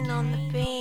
rain on the beach.